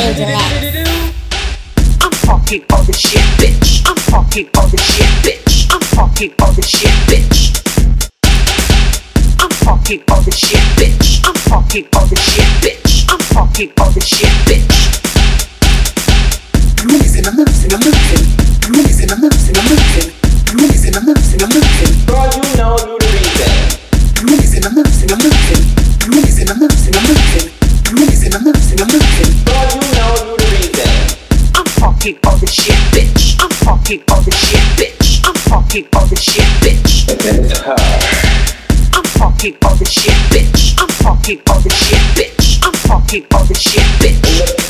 Angel X fucking all the shit, bitch. I'm fucking all the shit, bitch. I'm fucking all the shit, bitch. I'm fucking all the shit, bitch. I'm fucking all the shit, bitch. I'm fucking all the shit, bitch. I'm losing, I'm losing, I'm losing. talking all this shit, bitch. I'm talking all this shit, bitch. I'm talking all this shit, bitch. I'm talking all this shit, bitch. I'm talking all this shit, bitch.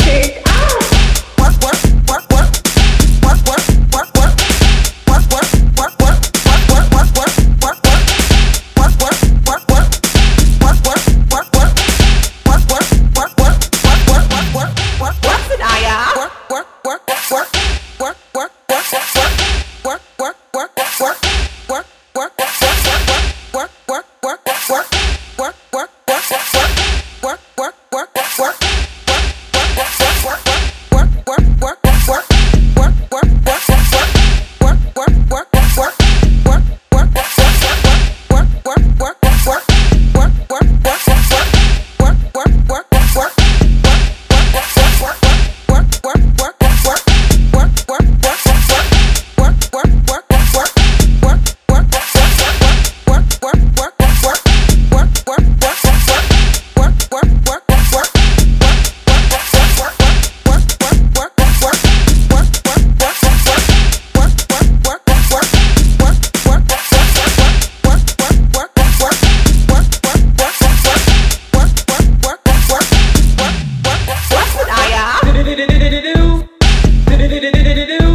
do do do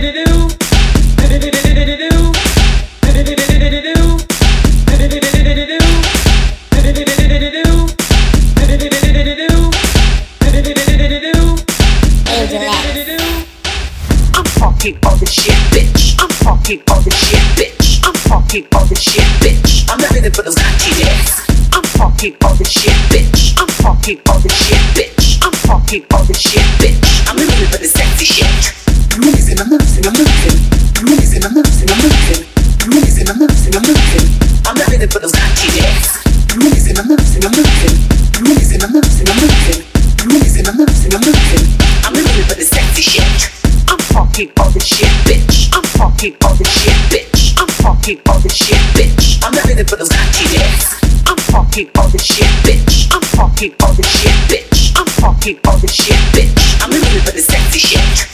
do do fucking all this shit, bitch. I'm not ready for those gotcha. I'm fucking all this shit, bitch. I'm fucking all this shit, bitch. I'm fucking all this shit, bitch. I'm not ready for this sexy shit. You listen, I'm losing, I'm losing. You listen, I'm losing, I'm losing. You listen, I'm losing, I'm losing. I'm not ready for those gotcha dicks. You listen, I'm losing, I'm losing. You listen, I'm losing, I'm losing. You listen, I'm losing, I'm losing. I'm not ready for this sexy shit. I'm fucking all this shit, bitch. I'm fucking all this shit, bitch fucking all this shit, bitch. I'm living it for the ratchetness. I'm fucking all this shit, bitch. I'm fucking all this shit, bitch. I'm fucking all this shit, bitch. I'm living it for the sexy shit.